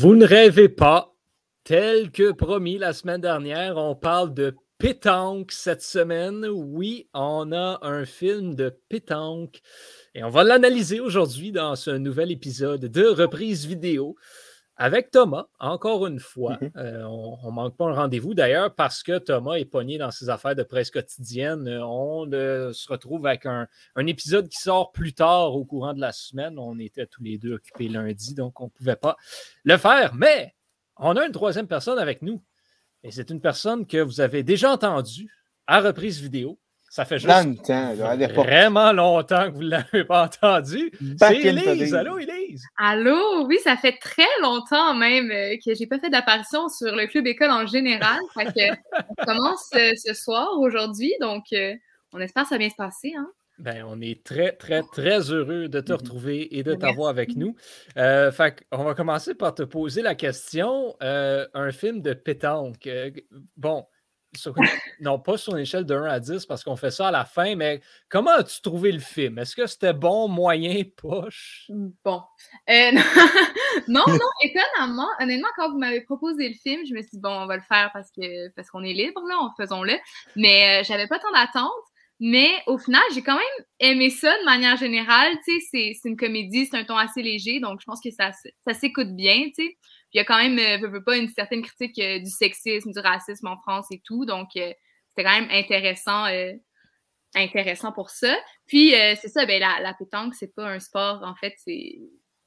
Vous ne rêvez pas. Tel que promis la semaine dernière, on parle de pétanque cette semaine. Oui, on a un film de pétanque et on va l'analyser aujourd'hui dans ce nouvel épisode de reprise vidéo avec Thomas, encore une fois. Mhm. Euh, on ne manque pas un rendez-vous d'ailleurs parce que Thomas est pogné dans ses affaires de presse quotidienne. Euh, On euh, se retrouve avec un, un épisode qui sort plus tard au courant de la semaine. On était tous les deux occupés lundi, donc on ne pouvait pas le faire. Mais on a une troisième personne avec nous. Et c'est une personne que vous avez déjà entendue à reprise vidéo. Ça fait juste temps, là, vraiment longtemps que vous ne l'avez pas entendu. C'est Elise. Allô, Elise. Allô, oui, ça fait très longtemps même euh, que j'ai pas fait d'apparition sur le club école en général. Fait que on commence euh, ce soir aujourd'hui, donc euh, on espère que ça va bien se passer. Hein? Ben, on est très, très, très heureux de te Mhm. retrouver et de t'avoir avec nous. Euh, fait on va commencer par te poser la question. euh, un film de pétanque. euh, bon, non pas sur une échelle de 1 à 10 parce qu'on fait ça à la fin, mais comment as-tu trouvé le film? Est-ce que c'était bon, moyen, poche? Bon. Euh, non, non, étonnamment, honnêtement, quand vous m'avez proposé le film, je me suis dit, bon, on va le faire parce que parce qu'on est libre, là, faisons-le. Mais euh, j'avais pas tant d'attentes. Mais au final, j'ai quand même aimé ça de manière générale. Tu sais, c'est- une comédie, c'est un ton assez léger, donc je pense que ça, ça s'écoute bien, tu sais. Puis il y a quand même, euh, veux, veux pas, une certaine critique euh, du sexisme, du racisme en France et tout. Donc, euh, c'était quand même intéressant, euh, intéressant pour ça. Puis, euh, c'est ça, ben, la, la pétanque, c'est pas un sport, en fait, c'est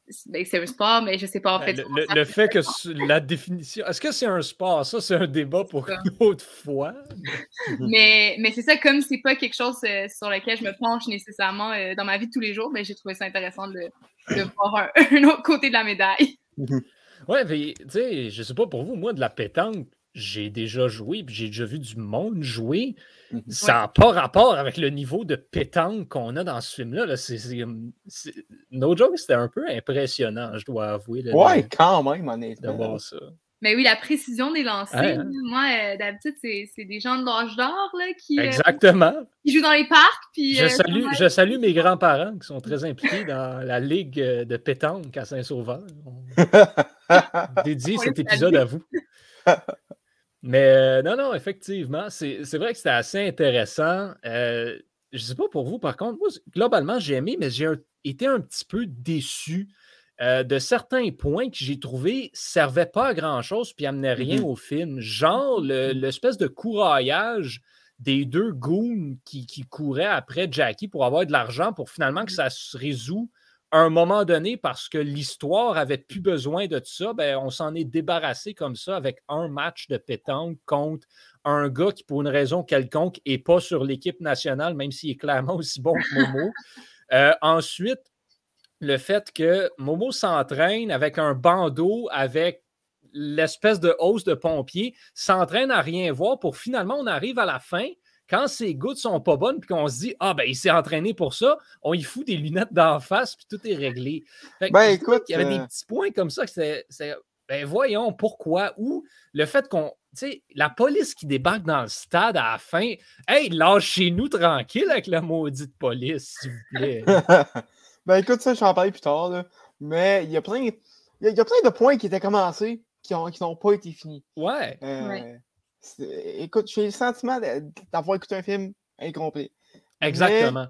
c'est ben, c'est un sport, mais je sais pas, en fait. Ben, comment le, fait que la définition. Est-ce que c'est un sport? Ça, c'est un débat pour une autre fois. Mais, mais c'est ça, comme c'est pas quelque chose euh, sur lequel je me penche nécessairement euh, dans ma vie de tous les jours, ben, j'ai trouvé ça intéressant de, voir un, un autre côté de la médaille. Ouais, mais tu sais, je sais pas pour vous, moi, de la pétanque, j'ai déjà joué, puis j'ai déjà vu du monde jouer. Mhm. Ça n'a pas rapport avec le niveau de pétanque qu'on a dans ce film-là. là. No joke, c'était un peu impressionnant, je dois avouer. là, Ouais, de, quand même, de honnêtement. voir ça. Mais oui, la précision des lancers, Ouais, hein. moi, euh, d'habitude, c'est c'est des gens de l'âge d'or là, qui, euh, Exactement. qui jouent dans les parcs. Puis, Je euh, salue, je salue mes grands-parents qui sont très impliqués dans la ligue de pétanque à Saint-Sauveur. On dédie cet épisode à vous. Mais euh, non, non, effectivement, c'est c'est vrai que c'était assez intéressant. Euh, je ne sais pas pour vous, par contre, moi, globalement, j'ai aimé, mais j'ai été un petit peu déçu euh, de certains points que j'ai trouvés servaient pas à grand-chose puis amenaient rien Mhm. au film. Genre le- l'espèce de couraillage des deux goons qui, qui couraient après Jackie pour avoir de l'argent pour finalement que ça se résout à un moment donné parce que l'histoire avait plus besoin de ça, ben, on s'en est débarrassé comme ça avec un match de pétanque contre un gars qui, pour une raison quelconque, n'est pas sur l'équipe nationale, même s'il est clairement aussi bon que Momo. Euh, ensuite, le fait que Momo s'entraîne avec un bandeau, avec l'espèce de hausse de pompier, s'entraîne à rien voir pour finalement, on arrive à la fin. Quand ses gouttes sont pas bonnes, puis qu'on se dit Ah, ben, il s'est entraîné pour ça, on y fout des lunettes d'en face, puis tout est réglé. Fait que Ben, écoute, qu'il y avait des euh, petits points comme ça que c'est. c'est- Ben, voyons pourquoi. Ou le fait qu'on. Tu sais, la police qui débarque dans le stade à la fin. Hey, lâchez-nous tranquille avec la maudite police, s'il vous plaît. ben écoute, ça, je vais en parler plus tard, là. Mais il y a plein. Il y a, il y a plein de points qui étaient commencés qui n'ont qui n'ont pas été finis. Ouais. Euh, Ouais. Écoute, j'ai le sentiment d'avoir écouté un film incomplet. Exactement.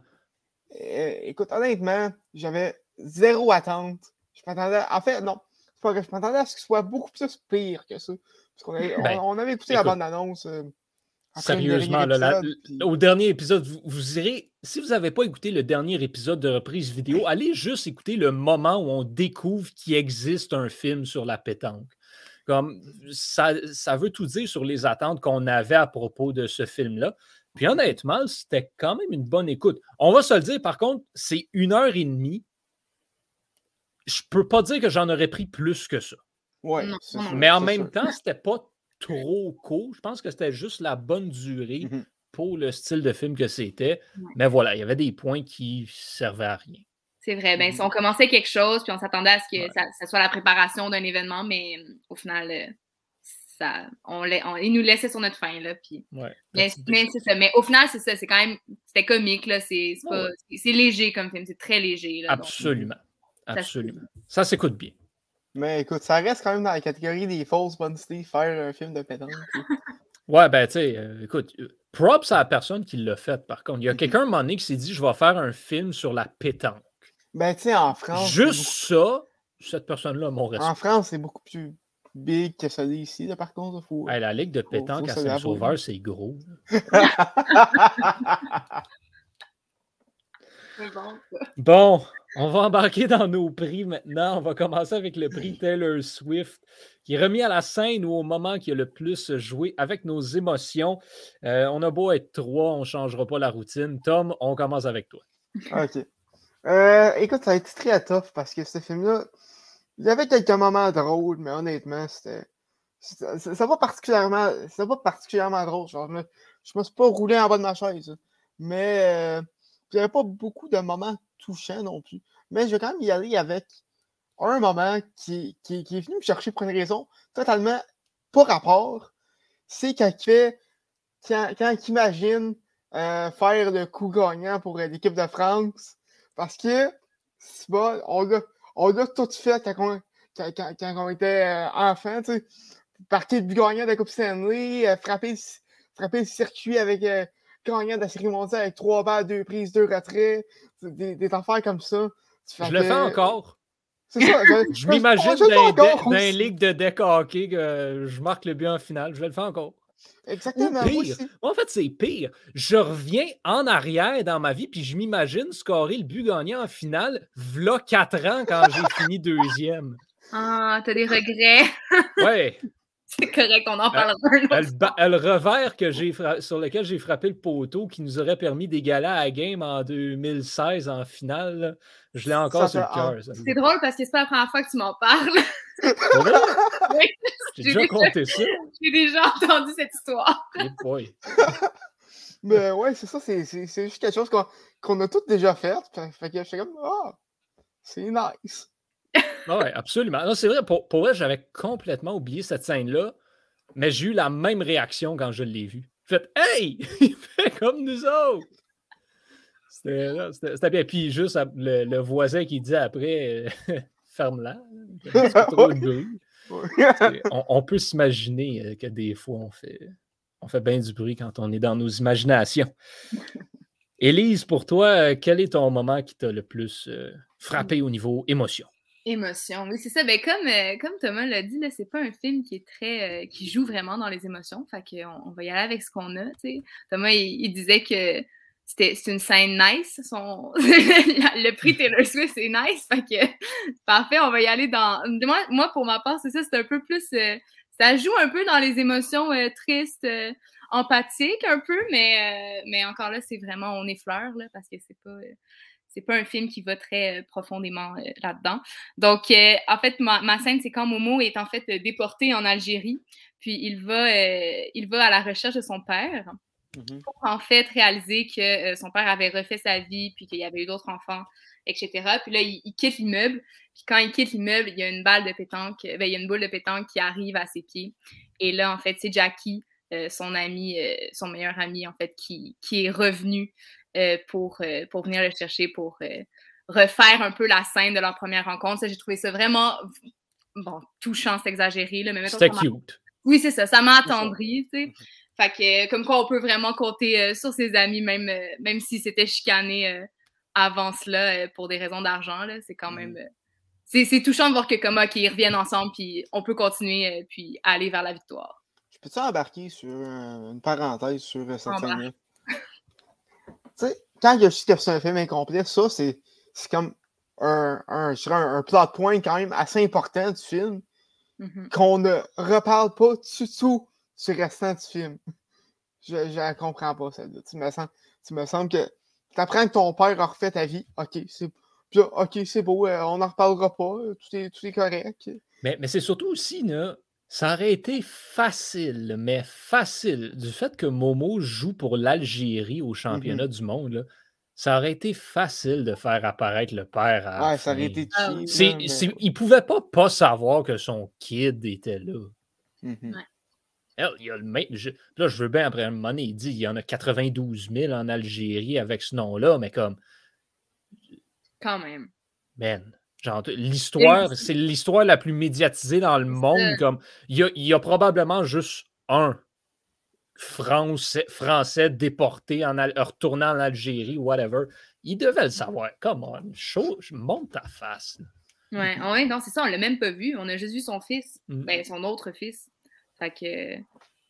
Euh, écoute, honnêtement, j'avais zéro attente. Je m'attendais. En fait, non. Que je m'attendais à ce qu'il soit beaucoup plus pire que ça. Parce qu'on avait, on- Ben, on, avait écouté la bande-annonce. euh, Sérieusement, là, la- au dernier épisode, vous, vous irez. Si vous n'avez pas écouté le dernier épisode de reprise vidéo, allez juste écouter le moment où on découvre qu'il existe un film sur la pétanque. Comme ça, ça veut tout dire sur les attentes qu'on avait à propos de ce film-là. Puis honnêtement, c'était quand même une bonne écoute. On va se le dire, par contre, c'est une heure et demie. Je peux pas dire que j'en aurais pris plus que ça. Ouais, Mais en même sûr. temps, c'était pas trop court. Je pense que c'était juste la bonne durée Mhm. pour le style de film que c'était. Ouais. Mais voilà, il y avait des points qui servaient à rien. C'est vrai. Ben, si on commençait quelque chose, puis on s'attendait à ce que Ouais. ça, ça soit la préparation d'un événement, mais euh, au final, euh, ça, on, la- on- il nous laissait sur notre fin. Là, puis, Ouais. mais c'est ça. Mais au final, c'est ça. C'est quand même. C'était comique. C'est Ouais, léger comme film. C'est très léger. Là, donc, Absolument. Absolument. Ça s'écoute bien. Mais écoute, ça reste quand même dans la catégorie des fausses bonnes idées faire un film de pétanque. Ouais, ben, tu sais, euh, écoute, euh, props à la personne qui l'a fait, par contre. Il y a Mhm. quelqu'un, un moment donné, qui s'est dit, je vais faire un film sur la pétanque. Ben, tu sais, en France. Juste ça, cette personne-là, mon respect. En France, c'est beaucoup plus big que celui ici, là, par contre. Faut... Hey, la ligue de pétanque faut à. Saint-Sauveur, c'est gros. Bon, on va embarquer dans nos prix maintenant. On va commencer avec le prix Taylor Swift, qui est remis à la scène ou au moment qui a le plus joué avec nos émotions. Euh, on a beau être trois, on ne changera pas la routine. Tom, on commence avec toi. ok. Euh, écoute, ça a été très tough parce que ce film-là, il y avait quelques moments drôles, mais honnêtement, c'était. c'est pas particulièrement. Particulièrement drôle. Genre, je, je me suis pas roulé en bas de ma chaise. là. Mais euh, il n'y avait pas beaucoup de moments touchants non plus. Mais je vais quand même y aller avec un moment qui, qui, est venu me chercher pour une raison totalement pas rapport. C'est quand il fait. Quand, quand imagine euh, faire le coup gagnant pour euh, l'équipe de France. Parce que, c'est bon, on l'a, on tout fait quand on, quand, quand- on était euh, enfant, tu sais. Partir but gagnant de la Coupe Stanley, frapper, frapper le circuit avec gagnant de la série mondiale avec trois balles, deux prises, deux retraits, des, des affaires comme ça. Je le fais encore. C'est ça. Je, Je m'imagine dans, une ligue de deck hockey que je marque le but en finale. Je vais le faire encore. Exactement. Ou pire. Moi, en fait, c'est pire. Je reviens en arrière dans ma vie, puis je m'imagine scorer le but gagnant en finale, v'là 4 ans quand j'ai fini deuxième. Ah, t'as des regrets. Ouais, C'est correct, on en parlera un autre le, revers que j'ai fra- sur lequel j'ai frappé le poteau qui nous aurait permis d'égaler à la game en 2016 en finale, là, je l'ai encore Ça sur le cœur. C'est drôle parce que c'est pas la première fois que tu m'en parles. Oui, J'ai déjà compté ça. J'ai déjà entendu cette histoire. Boy. Mais ouais, c'est ça, c'est, juste quelque chose qu'on, qu'on a tous déjà fait. Fait, fait que j'étais comme, ah, c'est nice. Ah ouais, absolument. Non, c'est vrai, pour, pour vrai, j'avais complètement oublié cette scène-là, mais j'ai eu la même réaction quand je l'ai vu. J'ai fait Hey! Il fait comme nous autres! C'était bien. Puis juste le, le voisin qui dit après euh, Ferme-la, On, on peut s'imaginer euh, que des fois, on fait, on fait bien du bruit quand on est dans nos imaginations. Élise, pour toi, euh, quel est ton moment qui t'a le plus euh, frappé au niveau émotion? Émotion, oui, c'est ça. Ben, comme, euh, comme Thomas l'a dit, c'est pas un film qui est très. euh, qui joue vraiment dans les émotions. Fait qu'on on va y aller avec ce qu'on a. tu sais. Thomas, il, disait que c'était une scène nice. Son... le prix Taylor Swift, c'est nice. Fait que parfait, on va y aller dans. Moi, pour ma part, c'est ça, c'est un peu plus. euh, ça joue un peu dans les émotions euh, tristes, euh, empathiques un peu, mais, mais encore là, c'est vraiment on effleure, là, parce que c'est pas. C'est pas un film qui va très euh, profondément euh, là-dedans. Donc, euh, en fait, ma, ma scène, c'est quand Momo est en fait déporté en Algérie, puis il va, il va à la recherche de son père Mhm. pour en fait réaliser que son père avait refait sa vie, puis qu'il y avait eu d'autres enfants, etc. Puis là, il, il quitte l'immeuble. Puis quand il quitte l'immeuble, il y a une balle de pétanque, ben, il y a une boule de pétanque qui arrive à ses pieds. Et là, en fait, c'est Jackie, son ami, euh, son meilleur ami, en fait, qui, qui est revenu euh, pour, euh, pour venir le chercher, pour euh, refaire un peu la scène de leur première rencontre. Ça, j'ai trouvé ça vraiment, bon, touchant, c'est exagéré, là, mais C'était cute. oui, c'est ça. Ça m'a attendri, tu sais. Fait que, euh, comme quoi, on peut vraiment compter euh, sur ses amis, même, euh, même si c'était chicané euh, avant cela euh, pour des raisons d'argent, là. C'est quand Mhm. même... euh, c'est touchant de voir que, comme, OK, ils reviennent ensemble, puis on peut continuer, euh, puis aller vers la victoire. Peux-tu embarquer sur une parenthèse sur euh, cette scène-là? tu sais, quand je dis que c'est un film incomplet, ça, c'est c'est comme un, un, je un, un plot point quand même assez important du film Mhm. qu'on ne reparle pas du tout du restant du film. Je ne la comprends pas, celle-là. Tu me sens, tu me semble que tu apprends que ton père a refait ta vie. OK, c'est OK, c'est beau, euh, on n'en reparlera pas. euh, Tout est, tout est correct. Mais, mais c'est surtout aussi, là, ça aurait été facile, mais facile, du fait que Momo joue pour l'Algérie au championnat du monde, là, ça aurait été facile de faire apparaître le père à Ouais, ça aurait été Ah mais- il pouvait pas pas savoir que son kid était là. Mhm. Hell, il y a le même- je- là, je veux bien après un moment donné, il dit il y en a 92 000 en Algérie avec ce nom-là, mais comme, Quand même. man, l'histoire, c'est l'histoire la plus médiatisée dans le monde. Comme il y, a, il y a, probablement juste un Français, français déporté, en retournant en Algérie, whatever. Il devait le savoir. Comment? Je monte ta face. Ouais, ouais, non, c'est ça, on l'a même pas vu. On a juste vu son fils, mm. ben, son autre fils. Fait que,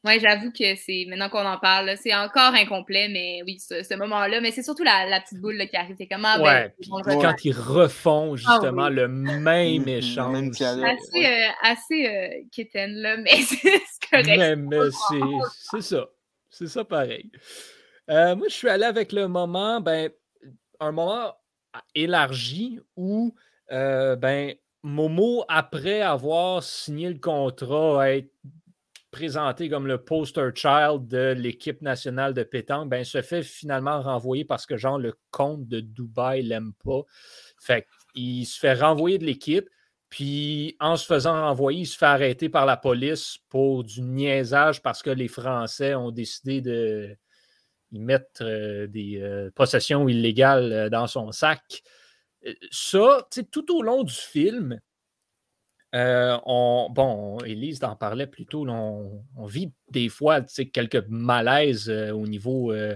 ouais, j'avoue que c'est, maintenant qu'on en parle, c'est encore incomplet, mais oui, ce, moment-là, mais c'est surtout la, petite boule qui arrive. C'est comment, ah, ouais, ben, quand ils refont ah justement le même échange. Assez, euh, assez euh, là, mais c'est correct. Mais, c'est ça. C'est ça pareil. Euh, moi, je suis allé avec le moment, ben, un moment élargi où euh, ben, Momo, après avoir signé le contrat, être présenté comme le poster child de l'équipe nationale de pétanque, ben, se fait finalement renvoyer parce que, genre, le compte de Dubaï l'aime pas. Fait il se fait renvoyer de l'équipe. Puis, en se faisant renvoyer, il se fait arrêter par la police pour du niaisage parce que les Français ont décidé de y mettre euh, des euh, possessions illégales dans son sac ça, tout au long du film, euh, on, bon, Elise en parlait plus tôt, on, vit des fois quelques malaises euh, au niveau euh,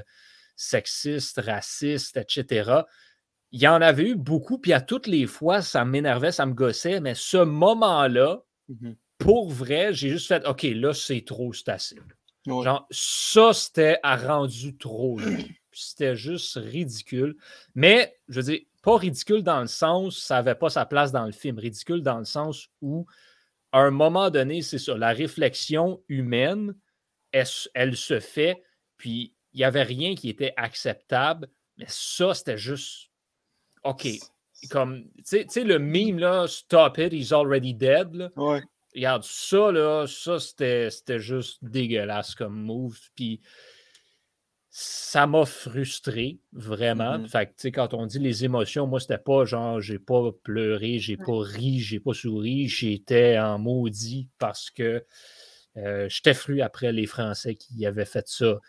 sexiste, raciste, etc. Il y en avait eu beaucoup, puis à toutes les fois, ça m'énervait, ça me gossait, mais ce moment-là, mmh pour vrai, j'ai juste fait OK, là, c'est trop, c'est assez. Genre, ça, c'était rendu trop. C'était juste ridicule. Mais, je veux dire, pas ridicule dans le sens, ça n'avait pas sa place dans le film. Ridicule dans le sens où, à un moment donné, c'est ça, la réflexion humaine, elle, se fait, puis il n'y avait rien qui était acceptable, mais ça, c'était juste OK. Comme, tu sais, le meme, là, Stop it, he's already dead. Là. Regarde, ça, là, ça, c'était juste dégueulasse comme move. Puis ça m'a frustré, vraiment. Mm-hmm. Fait que, quand on dit les émotions, moi, c'était pas genre, j'ai pas pleuré, j'ai pas ri, j'ai pas souri, j'étais en maudit parce que euh, j'étais fru après les Français qui avaient fait ça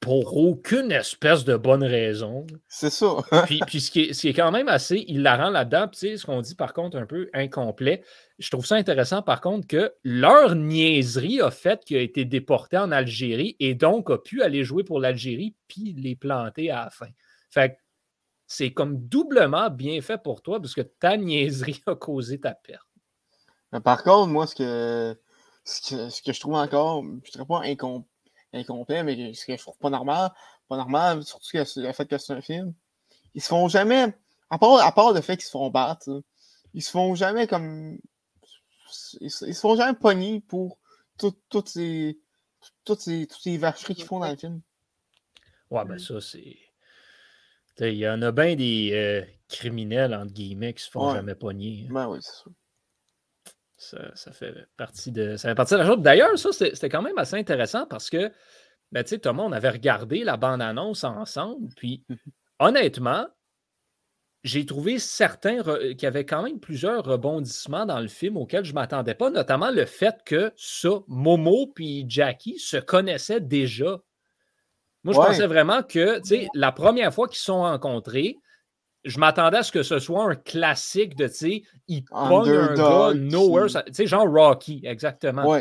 pour aucune espèce de bonne raison. C'est ça. puis, puis ce, qui est, ce, qui est, quand même assez hilarant là-dedans, tu sais, ce qu'on dit par contre un peu incomplet, je trouve ça intéressant par contre que leur niaiserie a fait qu'il a été déporté en Algérie et donc a pu aller jouer pour l'Algérie puis les planter à la fin. Fait que c'est comme doublement bien fait pour toi parce que ta niaiserie a causé ta perte. par contre, moi, ce que, ce que, je trouve encore, je ne dirais pas incomplet, mais ce que je trouve pas normal, pas normal, surtout le fait que c'est un film, ils se font jamais, à part, à part le fait qu'ils se font battre, ils se font jamais comme ils, se font jamais pogner pour toutes ces, toutes ces, toutes ces vacheries qu'ils font dans le film. Ouais, ben ça, c'est. Il y en a bien des euh, criminels, entre guillemets, qui se font jamais pogner. Hein. Ben oui, c'est ça. Ça, fait partie de, ça fait partie de la chose. D'ailleurs, ça, c'était quand même assez intéressant parce que, ben, tu sais, Thomas, on avait regardé la bande-annonce ensemble, puis mhm. honnêtement, j'ai trouvé certains qu'il y avait quand même plusieurs rebondissements dans le film auxquels je ne m'attendais pas, notamment le fait que ça, Momo et Jackie se connaissaient déjà. Moi, je pensais vraiment que, tu sais, la première fois qu'ils se sont rencontrés, je m'attendais à ce que ce soit un classique de, tu sais, il pogne un gars nowhere, tu sais, genre Rocky, exactement.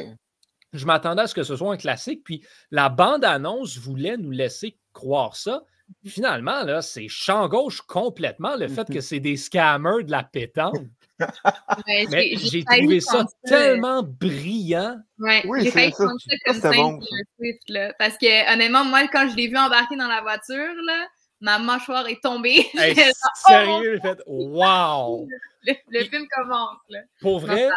Je m'attendais à ce que ce soit un classique, puis la bande-annonce voulait nous laisser croire ça. Finalement, là, c'est champ gauche complètement le fait que c'est des scammers de la pétanque. J'ai trouvé ça tellement brillant. Ouais, j'ai failli prendre ça comme simple là. Parce que honnêtement, moi, quand je l'ai vu embarquer dans la voiture, là, ma mâchoire est tombée. sérieux, j'ai fait Wow! Le, film commence. Là. Pour vrai,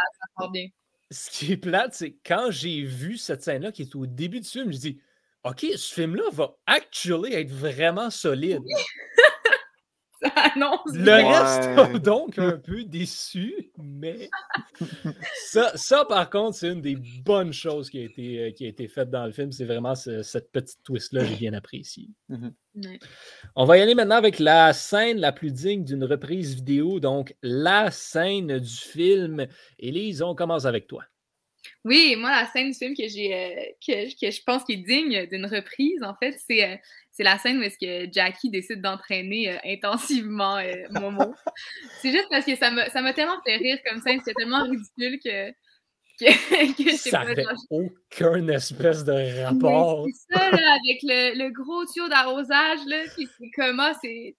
ce qui est plate, c'est quand j'ai vu cette scène-là qui est au début du film, je dis OK, ce film-là va actually être vraiment solide. Le reste donc un peu déçu, mais ça, ça, par contre, c'est une des bonnes choses qui a été, euh, qui a été faite dans le film. C'est vraiment cette petite twist-là, j'ai bien apprécié. On va y aller maintenant avec la scène la plus digne d'une reprise vidéo, donc la scène du film. Élise, on commence avec toi. Oui, moi, la scène du film que j'ai, euh, que, je pense qui est digne d'une reprise, en fait, c'est, euh, c'est la scène où est-ce que Jackie décide d'entraîner euh, intensivement euh, Momo. c'est juste parce que ça m'a tellement fait rire comme scène, c'est tellement ridicule que. Que, ça n'avait aucun espèce de rapport. C'est ça, là, avec le, le gros tuyau d'arrosage, là, puis c'est comme, ah, c'est,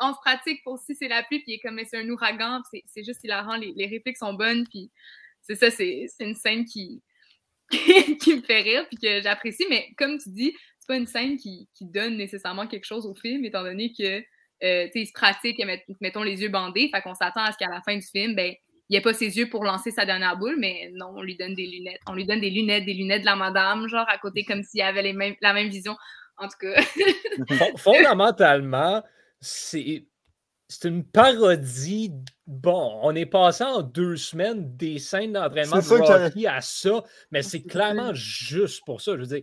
on se pratique pour si c'est la pluie, puis comme, c'est un ouragan, c'est juste hilarant, les, les répliques sont bonnes, puis c'est ça, c'est une scène qui, qui me fait rire, puis que j'apprécie, mais comme tu dis, c'est pas une scène qui, donne nécessairement quelque chose au film, étant donné que euh, il se pratique, mettons les yeux bandés, fait qu'on s'attend à ce qu'à la fin du film, ben, il n'y a pas ses yeux pour lancer sa dernière boule, mais non, on lui donne des lunettes. On lui donne des lunettes, des lunettes de la madame, genre à côté, comme s'il avait la même vision. En tout cas. Fondamentalement, c'est c'est une parodie. Bon, on est passé en deux semaines des scènes d'entraînement de Rocky à ça, mais c'est clairement juste pour ça. Je veux dire,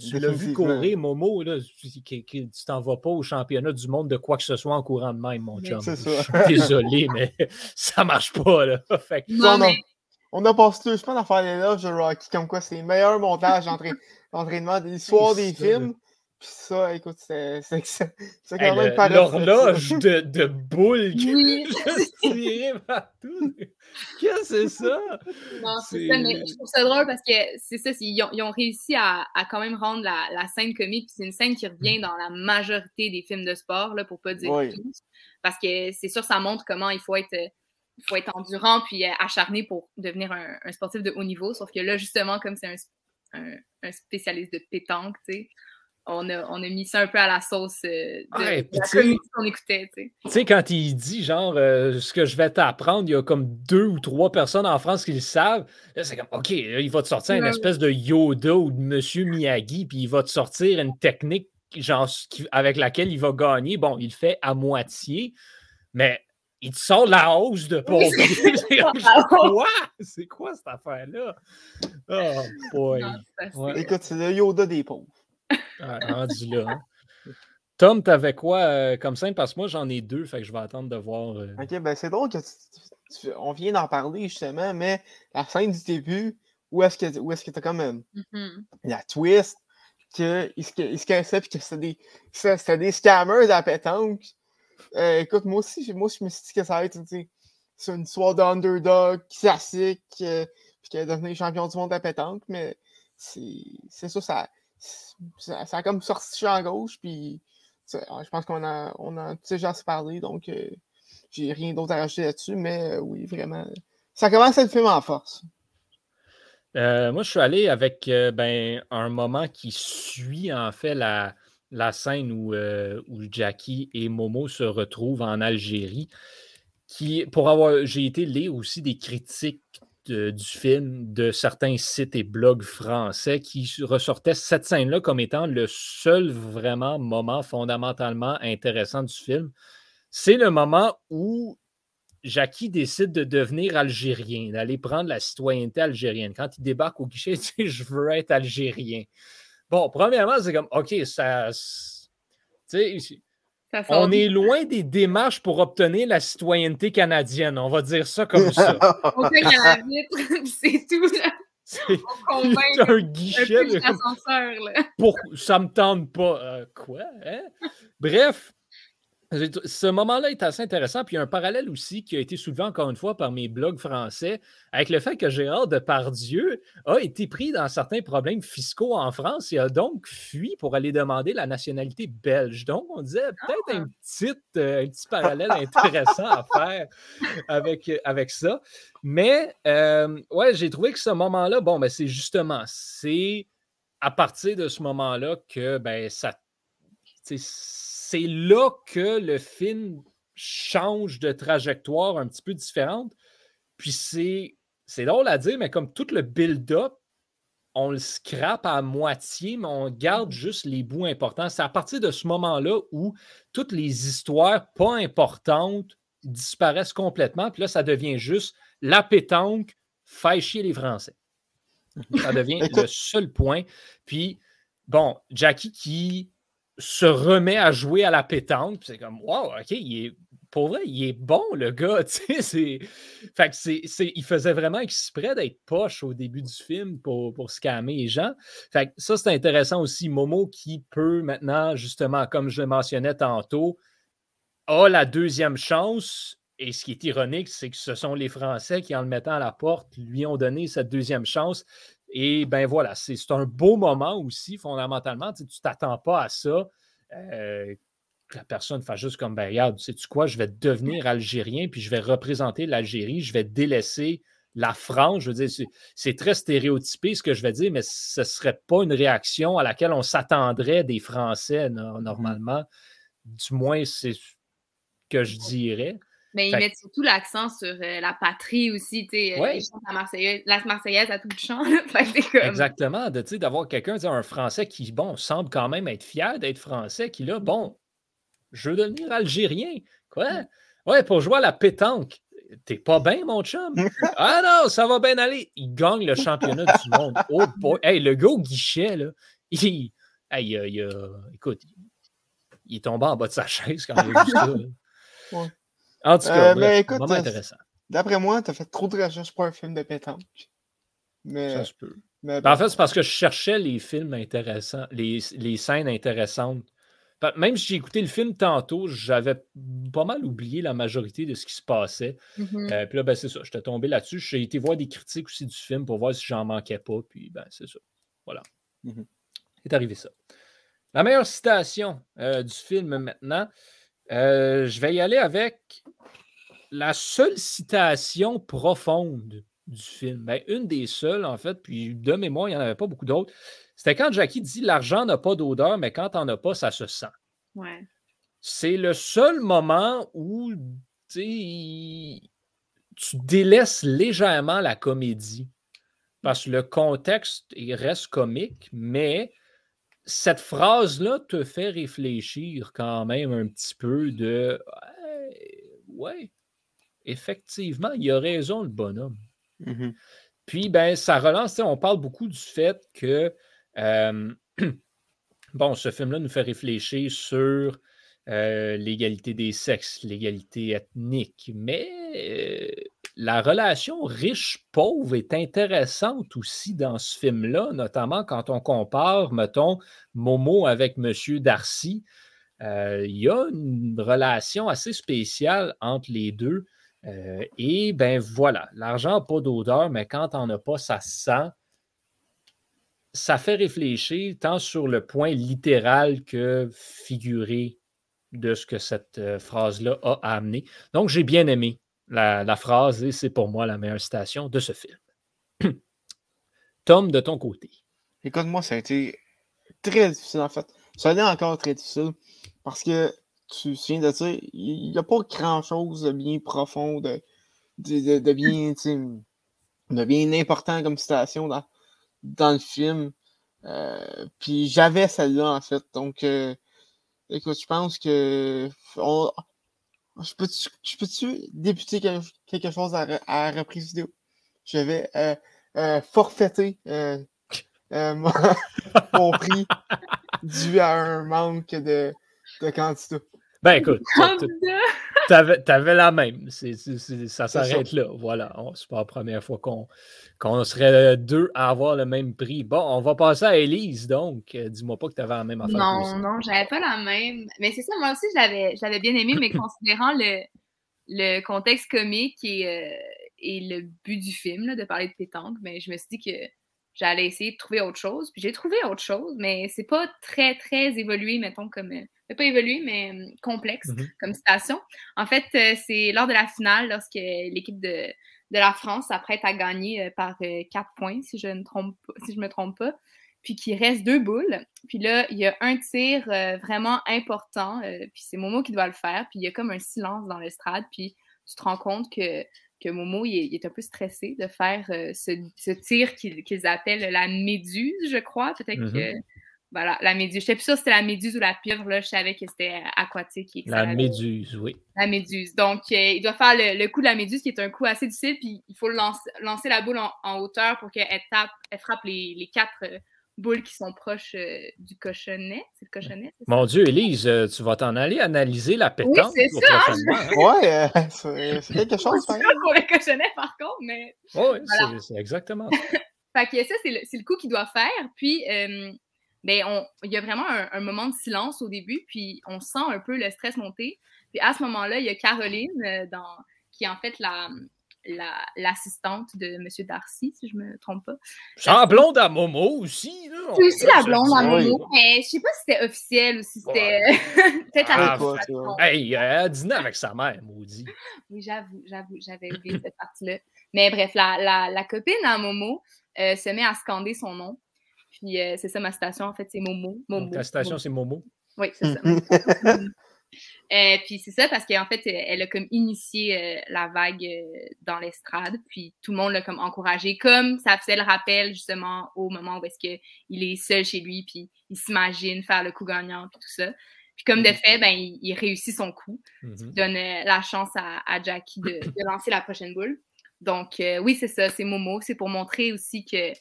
tu l'as vu courir, Momo, là, tu t'en vas pas au championnat du monde de quoi que ce soit en courant de même, mon chum. désolé, mais ça marche pas. Là. on, a, passé deux semaines à faire les loges de Rocky, comme quoi c'est le meilleur montage d'entraînement de l'histoire des films ça, écoute, c'est quand même hey, L'horloge de, de boules qui oui. partout. Qu'est-ce que c'est ça? Non, c'est ça, mais je trouve ça drôle parce que c'est ça, ils ont, ils ont, réussi à, à, quand même rendre la, la scène comique. C'est une scène qui revient dans la majorité des films de sport, là, pour pas dire oui. tous. Parce que c'est sûr, ça montre comment il faut être il faut être endurant puis acharné pour devenir un, un, sportif de haut niveau. Sauf que là, justement, comme c'est un, un, un, spécialiste de pétanque, tu sais, on a, on a, mis ça un peu à la sauce euh, de, la qu'on écoutait. Tu sais, quand il dit genre euh, ce que je vais t'apprendre, il y a comme deux ou trois personnes en France qui le savent. Là, c'est comme OK, il va te sortir une espèce de Yoda ou de Monsieur Miyagi, puis il va te sortir une technique genre, avec laquelle il va gagner. Bon, il le fait à moitié, mais il te sort la hausse de pompier. c'est quoi? C'est quoi cette affaire-là? Oh boy. Écoute, c'est le Yoda des pauvres. Ah, rendu là. Hein. Tom, t'avais quoi euh, comme scène? Parce que moi, j'en ai deux, fait que je vais attendre de voir. Euh. Ok, ben c'est drôle que on vient d'en parler justement, mais la scène du début, où est-ce que où est-ce que t'as comme euh, mm-hmm. la twist qu'il se, se cassait puis que c'était des, des scammers à pétanque. écoute, moi aussi, moi je me suis dit que ça va être c'est une histoire d'underdog classique, puis qu'elle est devenue champion du monde à pétanque, mais c'est ça, ça ça, a comme sorti en gauche, puis je pense qu'on a, on a déjà assez parlé, donc euh, j'ai rien d'autre à rajouter là-dessus, mais euh, oui, vraiment, ça commence à être film en force. Euh, moi, je suis allé avec ben, un moment qui suit en fait la, la scène où, où Jackie et Momo se retrouvent en Algérie. Qui, pour avoir, j'ai été lire aussi des critiques du film de certains sites et blogs français qui ressortaient cette scène-là comme étant le seul vraiment moment fondamentalement intéressant du film. C'est le moment où Jackie décide de devenir algérien, d'aller prendre la citoyenneté algérienne. Quand il débarque au guichet, il dit Je veux être algérien. Bon, premièrement, c'est comme OK, ça. Tu sais, on est loin des démarches pour obtenir la citoyenneté canadienne. On va dire ça comme ça. on fait la vitre, c'est tout. C'est un guichet. Un de... Pour... Ça me tente pas. Euh, quoi? Hein? Bref, ce moment-là est assez intéressant. Puis il y a un parallèle aussi qui a été soulevé encore une fois par mes blogs français avec le fait que Gérard Depardieu a été pris dans certains problèmes fiscaux en France et a donc fui pour aller demander la nationalité belge. Donc, on disait peut-être un, ah! petit, euh, un petit parallèle intéressant à faire avec, avec ça. Mais, euh, ouais, j'ai trouvé que ce moment-là, bon, ben, c'est justement, c'est à partir de ce moment-là que ben, ça c'est là que le film change de trajectoire un petit peu différente. Puis c'est, c'est drôle à dire, mais comme tout le build-up, on le scrape à moitié, mais on garde mmh. juste les bouts importants. C'est à partir de ce moment-là où toutes les histoires pas importantes disparaissent complètement. Puis là, ça devient juste la pétanque fait chier les Français. Ça devient le seul point. Puis, bon, Jackie qui se remet à jouer à la pétanque. C'est comme, wow, OK, il est pour vrai, il est bon, le gars. C'est... Fait que c'est, il faisait vraiment exprès d'être poche au début du film pour, pour scammer les gens. Fait que ça, c'est intéressant aussi. Momo qui peut maintenant, justement, comme je le mentionnais tantôt, a la deuxième chance. Et ce qui est ironique, c'est que ce sont les Français qui, en le mettant à la porte, lui ont donné cette deuxième chance. Et ben voilà, c'est, un beau moment aussi, fondamentalement. Tu ne t'attends pas à ça. Euh, la personne fasse juste comme, ben regarde, sais-tu quoi, je vais devenir algérien, puis je vais représenter l'Algérie, je vais délaisser la France. Je veux dire, c'est très stéréotypé ce que je vais dire, mais ce ne serait pas une réaction à laquelle on s'attendrait des Français normalement. Du moins, c'est ce que je dirais. Mais ils mettent surtout l'accent sur euh, la patrie aussi. tu sais. Euh, la Marseillaise, la Marseillaise à tout le champ. Exactement. D'avoir quelqu'un, un Français qui, bon, semble quand même être fier d'être Français, qui là, bon, je veux devenir Algérien. Quoi? Ouais, pour jouer à la pétanque. T'es pas bien, mon chum? ah non, ça va bien aller. Il gagne le championnat du monde. Oh boy. Hey, le gars au guichet, là, il, hey, il, écoute, il est tombé en bas de sa chaise quand il a vu ça. En tout cas, euh, écoute, vraiment intéressant. D'après moi, tu as fait trop de recherches pour un film de pétanque. Mais, ça se peut. Mais, ben, en fait, c'est parce que je cherchais les films intéressants, les, les scènes intéressantes même si j'ai écouté le film tantôt, j'avais pas mal oublié la majorité de ce qui se passait. Mmh euh, puis là, ben, c'est ça. J'étais tombé là-dessus. J'ai été voir des critiques aussi du film pour voir si j'en manquais pas. Puis, ben, c'est ça. Voilà. Mmh C'est arrivé ça. La meilleure citation euh, du film maintenant, euh, je vais y aller avec la seule citation profonde du film. Ben, une des seules, en fait, puis de mémoire, il n'y en avait pas beaucoup d'autres. C'était quand Jackie dit l'argent n'a pas d'odeur, mais quand t'en as pas, ça se sent. C'est le seul moment où tu délaisses légèrement la comédie. Parce que le contexte il reste comique, mais cette phrase-là te fait réfléchir quand même un petit peu de ouais, effectivement, il a raison le bonhomme. Mm-hmm. Puis, ben, ça relance, on parle beaucoup du fait que bon, ce film-là nous fait réfléchir sur l'égalité des sexes, l'égalité ethnique, mais la relation riche-pauvre est intéressante aussi dans ce film-là, notamment quand on compare, mettons, Momo avec Monsieur Darcy. Il y a une relation assez spéciale entre les deux. et ben voilà, l'argent n'a pas d'odeur, mais quand on n'a pas, ça sent ça fait réfléchir tant sur le point littéral que figuré de ce que cette euh, phrase-là a amené. Donc, j'ai bien aimé la, phrase c'est pour moi la meilleure citation de ce film. Tom, de ton côté. Écoute, moi, ça a été très difficile en fait. Ça été encore très difficile parce que tu viens de dire, il n'y a pas grand-chose de bien profond, de, de bien, de bien important comme citation dans, le film. Euh, puis j'avais celle-là, en fait. Donc, euh, écoute, je pense que. Je peux-tu peux débuter quelque chose à, à reprise vidéo? Je vais euh, euh forfaiter mon, mon, prix dû à un manque de, de candidats. Ben écoute, tu avais, la même. ça s'arrête là. Voilà. C'est pas la première fois qu'on serait deux à avoir le même prix. Bon, on va passer à Elise, donc. Euh, dis-moi pas que tu avais la même affaire. Non, non, j'avais pas la même. Mais c'est ça, moi aussi, je l'avais bien aimé, mais considérant le, le contexte comique et, euh, et le but du film, de parler de pétanque, mais je me suis dit que j'allais essayer de trouver autre chose. Puis j'ai trouvé autre chose, mais c'est pas très, très évolué, mettons, comme. Euh, pas évolué, mais hum, complexe mm-hmm. comme citation. En fait, euh, c'est lors de la finale, lorsque l'équipe de, de, la France s'apprête à gagner euh, par quatre points, si je ne trompe si je me trompe pas, puis qu'il reste deux boules. Puis là, il y a un tir vraiment important, puis c'est Momo qui doit le faire, puis il y a comme un silence dans l'estrade, puis tu te rends compte que que Momo il est, un peu stressé de faire euh, ce, tir qu'ils appellent la méduse, je crois. Peut-être que. Mm-hmm. Voilà, la méduse. Je sais plus si c'était la méduse ou la pieuvre, là. Je savais que c'était aquatique. la méduse, oui. La méduse. Donc, euh, il doit faire le, coup de la méduse, qui est un coup assez difficile, puis il faut lancer, lancer la boule en, hauteur pour qu'elle tape, elle frappe les, quatre euh, boules qui sont proches du cochonnet. C'est le cochonnet, c'est ça? Mon Dieu, Élise, tu vas t'en aller analyser la Oui, pétanque. c'est ça! hein? Ouais, euh, c'est quelque chose, C'est pour le cochonnet, par contre, mais... Ouais, Voilà. c'est- c'est exactement ça. Fait que ça, c'est le, c'est le coup qu'il doit faire. Puis, euh, ben, on- il y a vraiment un, un moment de silence au début, puis on sent un peu le stress monter. Puis à ce moment-là, il y a Caroline, euh, dans, qui est en fait la la- l'assistante de M. Darcy, si je me trompe pas. Sans blonde à Momo aussi. C'est aussi la blonde à Oui. Momo, mais je sais pas si c'était officiel ou si c'était peut-être Ah, la. Hey, elle dînait avec sa mère, maudit. Oui, j'avoue, j'avoue, j'avais oublié cette partie-là. Mais bref, la, la, la copine à Momo euh, se met à scander son nom. Puis euh, c'est ça ma citation, en fait, c'est Momo. Momo. Donc, la station, c'est Momo. Oui, c'est ça. Euh, puis c'est ça parce qu'en fait, elle a comme initié euh, la vague euh, dans l'estrade, puis tout le monde l'a comme encouragé, comme ça faisait le rappel justement au moment où est-ce qu'il est seul chez lui, puis il s'imagine faire le coup gagnant, puis tout ça. Puis comme de Mhm. fait, ben, il, il réussit son coup, Mhm. donne la chance à, à Jackie de, de lancer la prochaine boule. Donc oui, c'est ça, c'est Momo, c'est pour montrer aussi que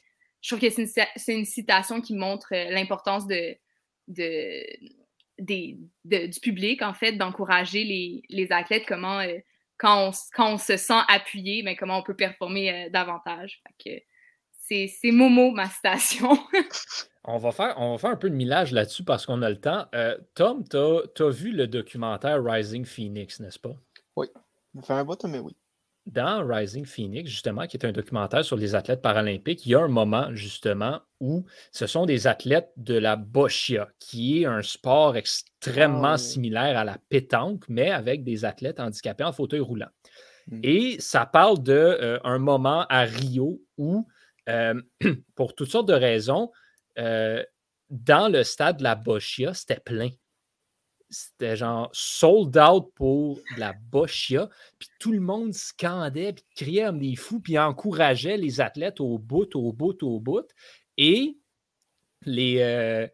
je trouve que c'est une, une citation qui montre l'importance de, de, des- de- du public, en fait, d'encourager les, les athlètes, comment, euh, quand, on, quand on se sent appuyé, mais comment on peut performer euh, davantage. Fait que c'est c'est Momo, ma citation. On va, faire, on va faire un peu de millage là-dessus parce qu'on a le temps. Euh, Tom, tu as, vu le documentaire Rising Phoenix, n'est-ce pas? Ça fait un bout, mais oui. Dans Rising Phoenix, justement, qui est un documentaire sur les athlètes paralympiques, il y a un moment, justement, où ce sont des athlètes de la boccia, qui est un sport extrêmement similaire à la pétanque, mais avec des athlètes handicapés en fauteuil roulant. Mm. Et ça parle d'un moment à Rio où, euh, pour toutes sortes de raisons, euh, dans le stade de la Boccia, c'était plein. C'était genre sold out pour de la Boccia. Puis tout le monde scandait, puis criait comme des fous, puis encourageait les athlètes au bout, au bout, au bout. Et les, euh,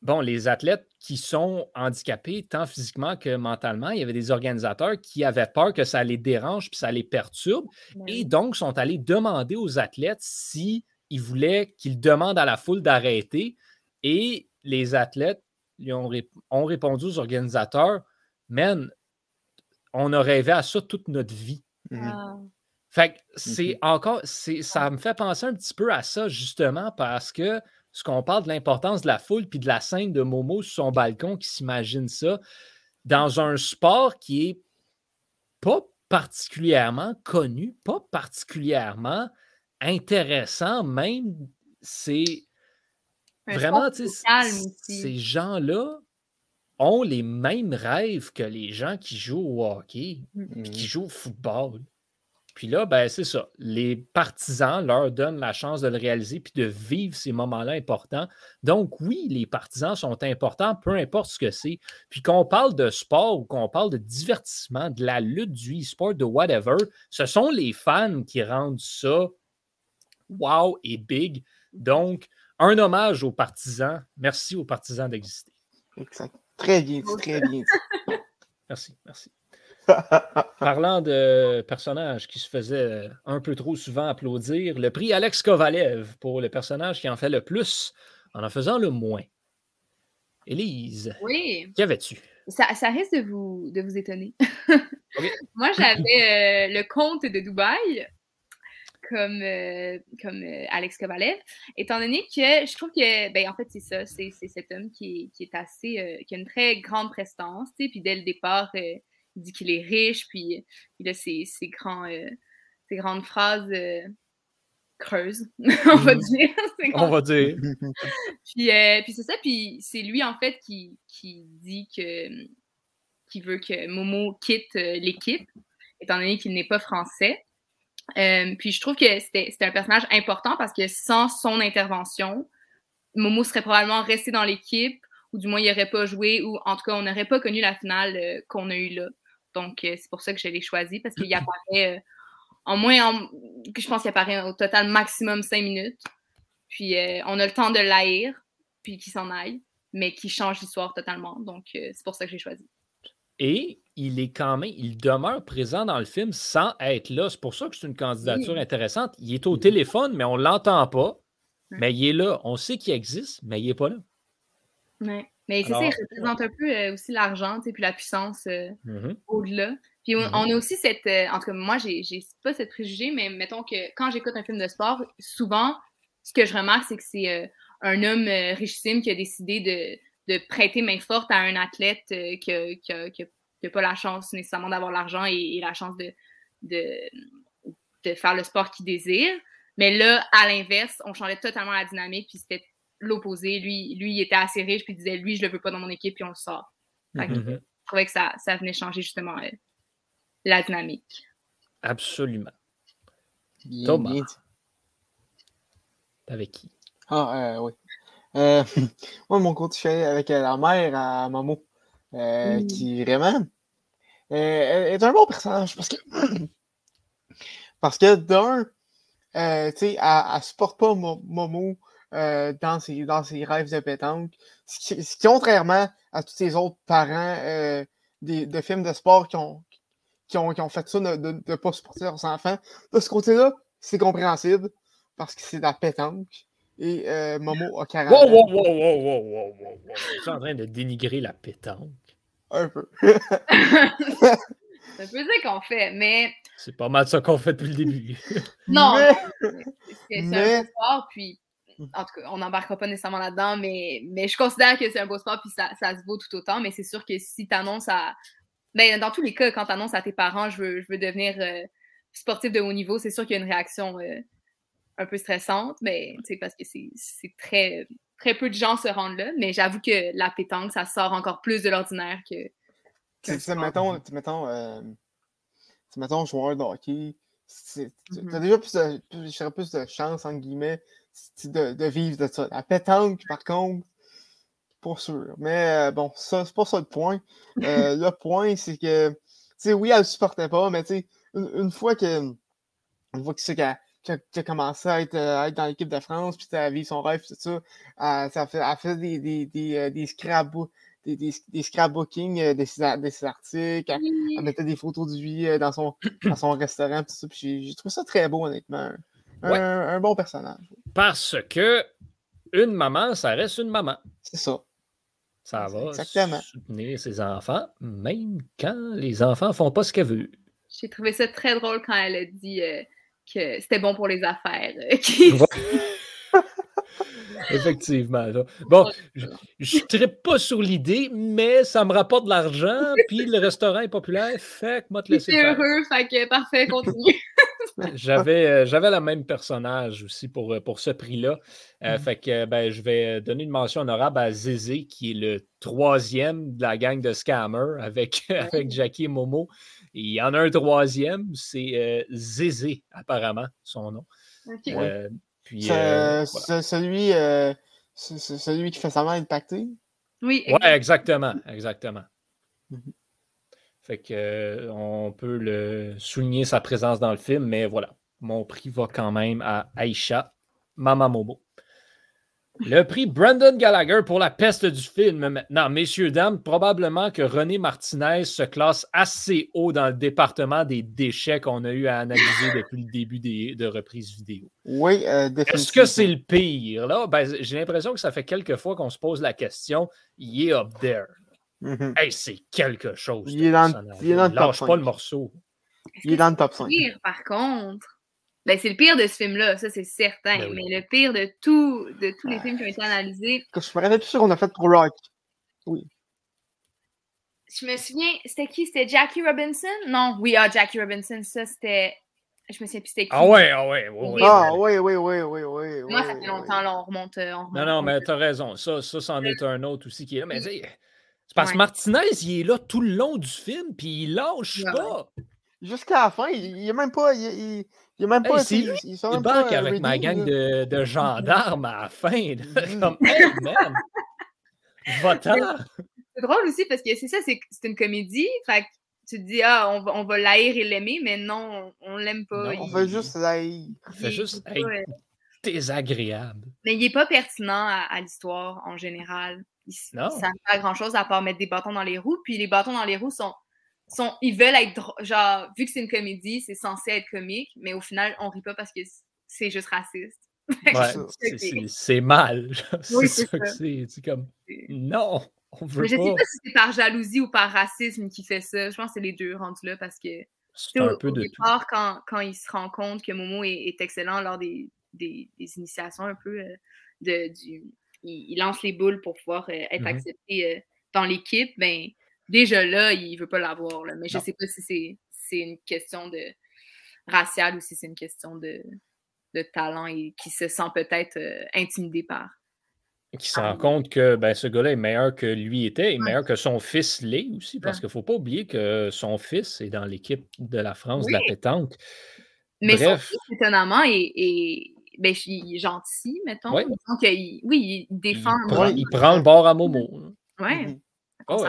bon, les athlètes qui sont handicapés, tant physiquement que mentalement, il y avait des organisateurs qui avaient peur que ça les dérange puis ça les perturbe et donc sont allés demander aux athlètes si ils voulaient qu'ils demandent à la foule d'arrêter. Et les athlètes ils ont, rép- ont répondu aux organisateurs Man, on a rêvé à ça toute notre vie. Mhm. Ah. Fait que c'est encore, c'est, ça me fait penser un petit peu à ça, justement, parce que ce qu'on parle de l'importance de la foule puis de la scène de Momo sur son balcon qui s'imagine ça dans un sport qui est pas particulièrement connu, pas particulièrement intéressant, même c'est vraiment, ces gens-là ont les mêmes rêves que les gens qui jouent au hockey, puis qui jouent au football. Puis là, ben, c'est ça. Les partisans leur donnent la chance de le réaliser puis de vivre ces moments-là importants. Donc, oui, les partisans sont importants, peu importe ce que c'est. Puis qu'on parle de sport ou qu'on parle de divertissement, de la lutte, du e-sport, de whatever, ce sont les fans qui rendent ça wow et big. Donc, un hommage aux partisans. Merci aux partisans d'exister. Exact. Très bien dit, très bien dit. Merci, merci. Parlant de personnages qui se faisaient un peu trop souvent applaudir, le prix Alex Kovalev pour le personnage qui en fait le plus en en faisant le moins. Élise, Oui. qu'avais-tu? Ça, ça risque de vous, de vous étonner. Moi, j'avais euh, le comte de Dubaï comme, euh, comme euh, Alex Kovalev, étant donné que je trouve que, ben, en fait, c'est ça, c'est c'est cet homme qui est, qui est assez, euh, qui a une très grande prestance, tu sais, puis dès le départ, il dit qu'il est riche, puis il a ses, ses, grands, ses grandes phrases creuses, on va Mhm. dire. On va dire. puis, puis c'est ça, puis c'est lui en fait qui, qui dit que qui veut que Momo quitte l'équipe, étant donné qu'il n'est pas français. Euh, puis je trouve que c'était un personnage important parce que sans son intervention, Momo serait probablement resté dans l'équipe, ou du moins il n'aurait pas joué, ou en tout cas on n'aurait pas connu la finale euh, qu'on a eue là. Donc euh, c'est pour ça que je l'ai choisi, parce qu'il apparaît en moins, je pense qu'il apparaît au total maximum cinq minutes. Puis on a le temps de l'haïr, puis qu'il s'en aille, mais qui change l'histoire totalement. Donc c'est pour ça que j'ai choisi. Et il est quand même, il demeure présent dans le film sans être là. C'est pour ça que c'est une candidature intéressante. Il est au téléphone, mais on ne l'entend pas. Mais il est là. On sait qu'il existe, mais il n'est pas là. Ouais. Mais c'est ça, il représente un peu euh, aussi l'argent, puis la puissance euh, Mhm. au-delà. Puis on, Mhm. on a aussi cette. euh, en tout cas, moi, j'ai pas cette préjugé, mais mettons que quand j'écoute un film de sport, souvent, ce que je remarque, c'est que c'est un homme richissime qui a décidé de, de prêter main forte à un athlète qui a- qui a- qui a- qui pas la chance nécessairement d'avoir l'argent et, et la chance de, de, de faire le sport qu'il désire. Mais là, à l'inverse, on changeait totalement la dynamique, puis c'était l'opposé. Lui, lui, il était assez riche, puis il disait, lui, je le veux pas dans mon équipe, puis on le sort. Fait que Mhm. je trouvais que ça, ça venait changer justement euh, la dynamique. Absolument. Bien, Thomas. bien dit. Avec qui? Ah, euh, oui. Euh, moi, mon côté, je suis avec euh, la mère à Momo, euh, Mm. qui vraiment est un bon personnage parce que, parce que d'un, euh, tu sais, elle, elle supporte pas Mo- Momo euh, dans, ses, dans ses rêves de pétanque, ce qui, contrairement à tous ses autres parents euh, des, de films de sport qui ont, qui ont, qui ont fait ça de ne pas supporter leurs enfants. De ce côté-là, c'est compréhensible parce que c'est de la pétanque. Et euh, Momo a 40 Wow, wow, wow, wow, wow, wow, wow, wow. Tu es en train de dénigrer la pétanque. Un peu. C'est un peu ça qu'on fait, mais C'est pas mal ça qu'on fait depuis le début. non, Mais- c'est un beau sport, puis en tout cas, on n'embarquera pas nécessairement là-dedans, mais, mais je considère que c'est un beau sport, puis ça, ça se vaut tout autant, mais c'est sûr que si tu annonces à... Ben, dans tous les cas, quand tu annonces à tes parents, je veux, je veux devenir euh, sportif de haut niveau, c'est sûr qu'il y a une réaction euh, un peu stressante, mais c'est parce que c'est c'est très, très peu de gens se rendent là, mais j'avoue que la pétanque, ça sort encore plus de l'ordinaire que... Sais, mettons, mettons, euh, mettons, joueur de hockey, tu Mhm. as déjà plus de, plus- plus de chance, entre guillemets, de, de vivre de ça. La pétanque, par contre, pas sûr. Mais euh, bon, ça, c'est pas ça le point. Euh, le point, c'est que, tu sais, oui, elle le supportait pas, mais tu sais, une, une fois que, une fois que c'est qu'elle qu'elle- qu'elle a commencé à être, euh, à être dans l'équipe de France, puis à vivre son rêve, puis tout ça, elle, ça fait, elle fait des, des, des, euh, des des, des, des scrapbookings euh, de, ses, de ses articles. Elle, elle mettait des photos de lui euh, dans son, dans son restaurant. Tout ça, puis j'ai, j'ai trouvé ça très beau, honnêtement. Un, Ouais. un, un bon personnage. Parce que une maman, ça reste une maman. C'est ça. Ça va Exactement. soutenir ses enfants, même quand les enfants font pas ce qu'elle veut. J'ai trouvé ça très drôle quand elle a dit euh, que c'était bon pour les affaires. euh, Effectivement. là. Bon, je ne trippe pas sur l'idée, mais ça me rapporte de l'argent, puis le restaurant est populaire, fait que moi te laisser faire. heureux, fait que parfait, continue. J'avais, euh, j'avais la même personnage aussi pour, euh, pour ce prix-là. Euh, Mhm. Fait que ben, je vais donner une mention honorable à Zézé, qui est le troisième de la gang de Scammer avec, avec Jackie et Momo. Il y en a un troisième, c'est euh, Zézé, apparemment, son nom. Ok. Euh, puis, C'est, euh, c'est celui, euh, celui qui fait semblant d'être pacté. Oui. Ouais, exactement, exactement. Mhm. Fait que euh, on peut le souligner sa présence dans le film, mais voilà, mon prix va quand même à Aïcha, Mama Momo. Le prix Brandon Gallagher pour la peste du film maintenant. Messieurs, dames, probablement que René Martinez se classe assez haut dans le département des déchets qu'on a eu à analyser depuis le début des, de reprises vidéo. Oui, euh, Est-ce définitivement. que c'est le pire? Là, ben, j'ai l'impression que ça fait quelques fois qu'on se pose la question. Il est up there. Mhm. Hey, c'est quelque chose. Il est dans- il est dans le top Lâche pas le morceau. Il est dans le top le 5. pire, par contre? Ben, c'est le pire de ce film-là, ça c'est certain. Ben oui. Mais le pire de, tout, de tous les Ah. films qui ont été analysés, Je me rappelle plus sûr qu'on a fait pour Rock. je me souviens, c'était qui? C'était Jackie Robinson? Non, oui, ah, Jackie Robinson, ça c'était. Je me souviens plus c'était qui. Ah ouais, ah ouais, ouais, ouais. Ah, oui, oui, oui, oui, oui. Moi, oui, ça fait oui. longtemps, là, on remonte. euh, on remonte Non, non, mais t'as raison. Ça, ça, c'en est un autre aussi qui est là. Mais tu sais, c'est parce que Ouais. Martinez, il est là tout le long du film, puis il lâche Ouais. Pas. Jusqu'à la fin, il, il est même pas. Il, il, il est même Hey, pas. c'est il- lui même euh, avec ma gang de, de gendarmes à la fin. là. Mhm. Comme, hey, man! Va-t'en! C'est drôle aussi parce que c'est ça, c'est c'est une comédie. Fait que tu te dis, ah, on va, on va l'haïr et l'aimer, mais non, on, on l'aime pas. Non, On fait juste fait il- juste pas, euh, désagréable. Mais il est pas pertinent à, à l'histoire en général. Il, Non. il sert pas à grand chose à part mettre des bâtons dans les roues. Puis les bâtons dans les roues sont. Sont ils veulent être. Genre, vu que c'est une comédie, c'est censé être comique, mais au final, on rit pas parce que c'est juste raciste. Ouais, c'est mal. c'est ça, que c'est. Comme non, on veut Mais je pas. sais pas si c'est par jalousie ou par racisme qui fait ça. Je pense que c'est les deux rendus là parce que C'est un au, peu au de tout. départ, quand, quand il se rend compte que Momo est, est excellent lors des, des, des initiations un peu euh, de, du. Il, lance les boules pour pouvoir euh, être Mhm. accepté euh, dans l'équipe, ben déjà là, il veut pas l'avoir. là. Mais je Non. sais pas si c'est c'est une question de raciale ou si c'est une question de, de talent et qui se sent peut-être euh, intimidé par. Qui se rend compte que ben, ce gars-là est meilleur que lui était et meilleur que son fils l'est aussi, parce Ouais. qu'il ne faut pas oublier que son fils est dans l'équipe de la France de la Oui. pétanque. Mais son fils, étonnamment, est, est- ben, il est gentil, mettons. Ouais. Donc, il- oui, il Il défend. prend, Ouais. il prend le bord à Momo. Ouais. Ouais,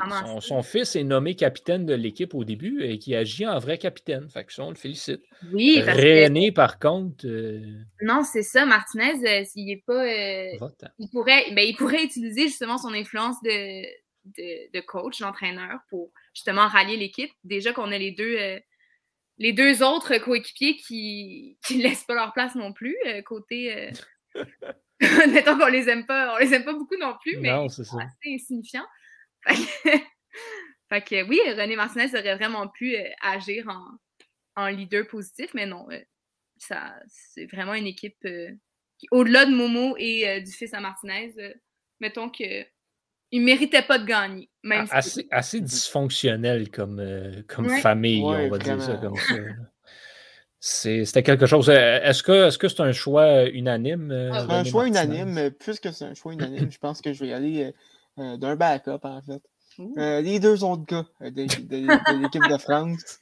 à son, fils est nommé capitaine de l'équipe au début et qui agit en vrai capitaine. Fait que ça, on le félicite. Oui, parce que René, par contre, euh, non, c'est ça, Martinez, euh, s'il est pas. euh, il, pourrait, ben, il pourrait utiliser justement son influence de, de, de coach, d'entraîneur, pour justement rallier l'équipe. Déjà qu'on a les deux. les deux autres coéquipiers qui ne laissent pas leur place non plus, côté. Mettons qu'on les aime pas, on les aime pas beaucoup non plus, mais c'est assez insignifiant. Fait que, fait que oui, René Martinez aurait vraiment pu euh, agir en, en leader positif, mais non, euh, ça, c'est vraiment une équipe euh, qui, au-delà de Momo et euh, du fils à Martinez, euh, mettons que il méritait pas de gagner. Même si- assez, assez dysfonctionnel comme, euh, comme Ouais. famille, Ouais, on va dire ça comme ça. C'est- C'était quelque chose. Est-ce que est-ce que c'est un choix unanime? Ah, C'est un choix Martinez? unanime. Puisque c'est un choix unanime, je pense que je vais y aller d'un backup, en fait. Euh, les deux autres gars euh, de, de- de l'équipe de France.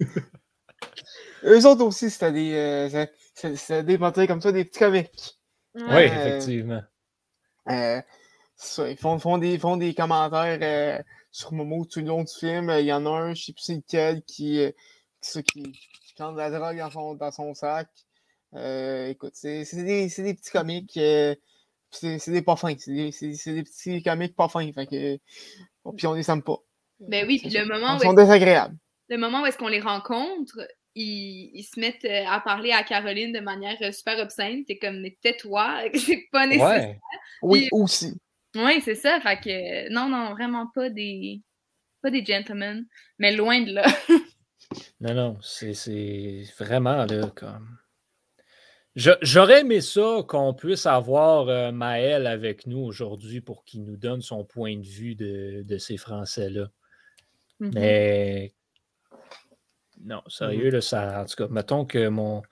Eux autres aussi, c'était des. euh, C'était des montées comme ça, des petits comiques. Oui. Euh, effectivement. Euh, ça, ils font, font, des, font des commentaires euh, sur Momo tout le long du film. Euh, Il y en a un, je sais plus c'est lequel, qui, euh, qui, ça, qui, qui prend de la drogue dans son, dans son sac. Euh, écoute, c'est c'est des, c'est des petits comiques. C'est c'est des pas fins. C'est des, c'est- c'est des petits comiques pas fins. Fait que, bon, puis on les aime pas. Ben oui, puis le moment Ils où sont désagréables. le moment où est-ce qu'on les rencontre, ils, ils se mettent euh, à parler à Caroline de manière euh, super obscène. T'es comme, mais tais-toi, c'est pas nécessaire. Ouais. Oui, Puis- aussi. Oui, c'est ça. Fait que, non, non, vraiment pas des, pas des gentlemen, mais loin de là. Non, non, c'est c'est vraiment là comme. J'aurais aimé ça qu'on puisse avoir euh, Maël avec nous aujourd'hui pour qu'il nous donne son point de vue de, de ces Français-là. Mhm. Mais non, sérieux, là, ça, en tout cas, mettons que mon.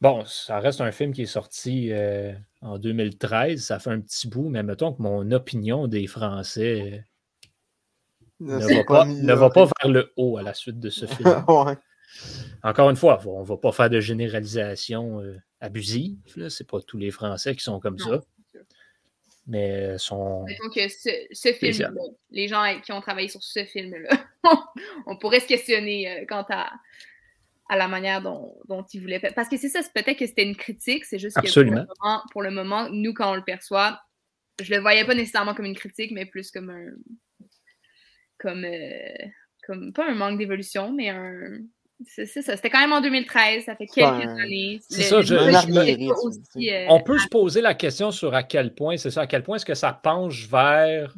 Bon, ça reste un film qui est sorti euh, en 2013, ça fait un petit bout, mais mettons que mon opinion des Français Ne ne va pas, ne va pas vers le haut à la suite de ce film. ouais. Encore une fois, on ne va pas faire de généralisation euh, abusive. là. C'est pas tous les Français qui sont comme Non, ça. Mais euh, sont. Que ce, ce film-là, les gens qui ont travaillé sur ce film-là, on pourrait se questionner euh, quant à, à la manière dont, dont ils voulaient faire. Parce que c'est ça, peut-être que c'était une critique, c'est juste que pour Absolument. le, moment, pour le moment, nous, quand on le perçoit, je le voyais pas nécessairement comme une critique, mais plus comme un. Comme. euh, comme pas un manque d'évolution, mais un. C'est c'est ça, c'était quand même en 2013, ça fait quelques années. C'est ça, je- je- aussi, euh, On peut se poser la question sur à quel point, c'est ça, à quel point est-ce que ça penche vers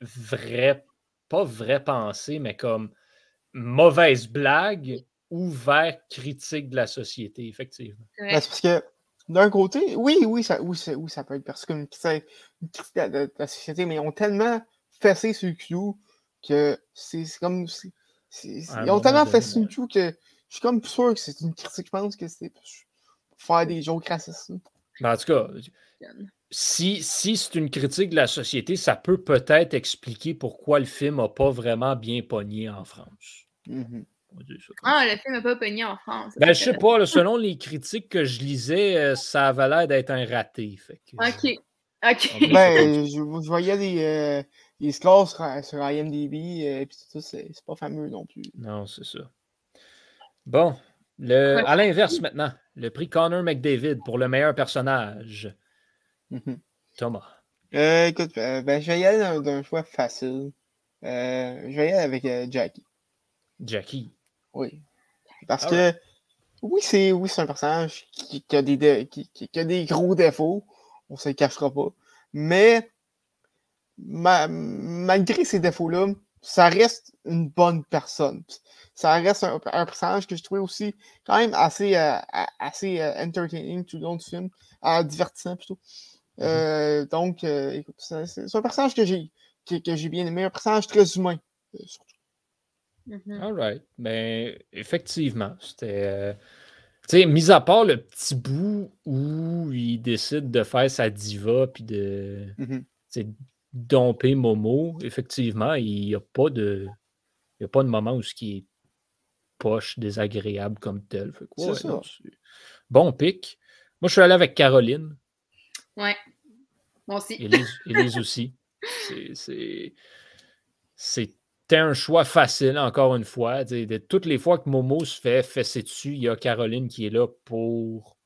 vrai, pas vrai pensée, mais comme mauvaise blague ou vers critique de la société, effectivement. ouais. Ben, c'est parce que, d'un côté, oui, oui, ça, oui, ça, oui, ça peut être perçu comme une critique, une critique de, la société, mais ils ont tellement fessé sur le clou que c'est c'est comme. c'est- ils ont tellement ouais. clou que je suis comme sûr que c'est une critique. Je pense que c'est pour faire des jokes racistes. Mais en tout cas, si, si c'est une critique de la société, ça peut peut-être expliquer pourquoi le film n'a pas vraiment bien pogné en France. Mhm. Comme Ah, le film n'a pas pogné en France. Ben, je sais pas, là, selon les critiques que je lisais, euh, ça avait l'air d'être un raté. Fait que, Ok. Ok. Va- Ben, je, je voyais les, euh, les scores sur, sur IMDb, et puis tout ça, c'est c'est pas fameux non plus. Non, c'est ça. Bon, le, à l'inverse maintenant, le prix Connor McDavid pour le meilleur personnage. Mhm. Thomas. Euh, écoute, euh, ben, je vais y aller d'un- choix facile. Euh, je vais y aller avec euh, Jackie. Jackie. Oui. Parce Ah que Oui, c'est oui, c'est un personnage qui, qui a des, qui- qui a des gros défauts. On ne se le cachera pas. Mais ma- malgré ces défauts-là, ça reste une bonne personne. Ça reste un, un personnage que je trouvais aussi quand même assez, euh, assez euh, entertaining tout le long du film, euh, divertissant plutôt. Euh, donc, euh, écoute, c'est un personnage que j'ai que, que j'ai bien aimé, un personnage très humain. euh, surtout. Mhm. All right. Ben, effectivement, c'était. euh, tu sais, mis à part le petit bout où il décide de faire sa diva puis de Mhm. Domper Momo, effectivement, il n'y a pas de. Il y a pas de moment où ce qui est poche, désagréable comme tel. Fait que, C'est ouais, ça. non, bon pic. Moi, je suis allé avec Caroline. Ouais. Moi aussi. Élise, Élise aussi. C'est- C'est. C'était un choix facile, encore une fois. De toutes les fois que Momo se fait fesser dessus, il y a Caroline qui est là pour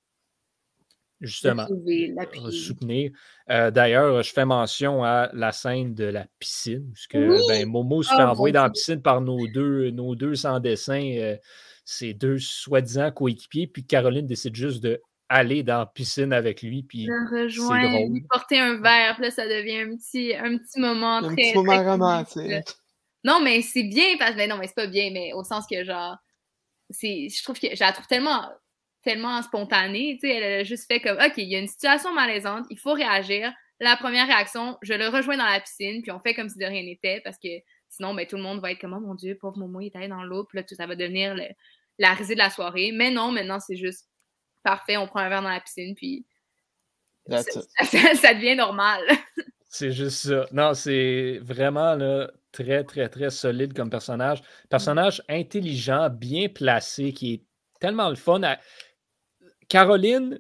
justement L'approuver, euh, soutenir. Euh, D'ailleurs, je fais mention à la scène de la piscine, où ce que, Oui! ben, Momo se fait mon envoyer dans la piscine par nos deux, nos deux sans dessin, euh, ses deux soi-disant coéquipiers, puis Caroline décide juste de aller dans la piscine avec lui, puis Le rejoindre, drôle. lui porter un verre, puis là, ça devient un petit, un petit moment Un très. petit moment très romantique. Non, mais c'est bien, parce que ben non, mais c'est pas bien, mais au sens que genre, c'est, je trouve que je la trouve tellement, tellement spontanée, tu sais, elle a juste fait comme, ok, il y a une situation malaisante, il faut réagir. La première réaction, je le rejoins dans la piscine, puis on fait comme si de rien n'était, parce que sinon, ben tout le monde va être comme, oh mon dieu, pauvre Momo, il est allé dans l'eau, puis là, tout ça va devenir le- la risée de la soirée. Mais non, maintenant, c'est juste parfait, on prend un verre dans la piscine, puis ça, ça devient normal. C'est juste ça. Non, c'est vraiment là, très, très, très solide comme personnage. Personnage intelligent, bien placé, qui est tellement le fun. à- Caroline,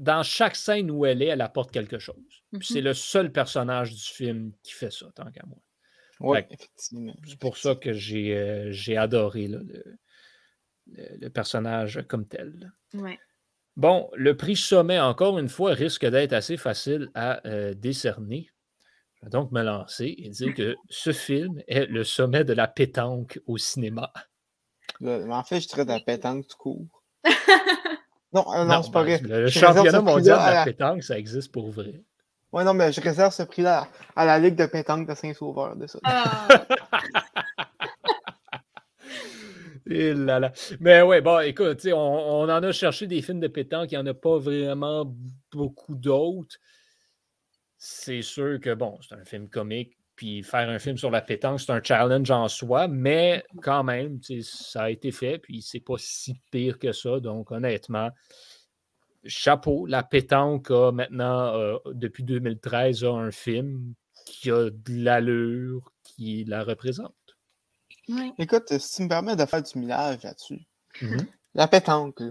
dans chaque scène où elle est, elle apporte quelque chose. Mhm. C'est le seul personnage du film qui fait ça, tant qu'à moi. Oui, effectivement. C'est pour ça que j'ai euh, j'ai adoré là, le, le- le personnage comme tel. Ouais. Bon, le prix sommet, encore une fois, risque d'être assez facile à euh, décerner. Je vais donc me lancer et dire que ce film est le sommet de la pétanque au cinéma. Mais en fait, je traite de la pétanque tout court. Non, euh, non, c'est pas ben, vrai. Le, championnat mondial de la pétanque, ça existe pour vrai. Ouais, non, mais je réserve ce prix-là à la Ligue de pétanque de Saint-Sauveur de ça. Ah, Et là là. Mais ouais, bon, écoute, on, on en a cherché des films de pétanque, il n'y en a pas vraiment beaucoup d'autres. C'est sûr que, bon, c'est un film comique, puis faire un film sur la pétanque, c'est un challenge en soi, mais quand même, tu sais, ça a été fait, puis c'est pas si pire que ça. Donc, honnêtement, chapeau, la pétanque a maintenant, euh, depuis 2013, a un film qui a de l'allure, qui la représente. Écoute, si tu me permets de faire du millage là-dessus, Mhm. la pétanque, là.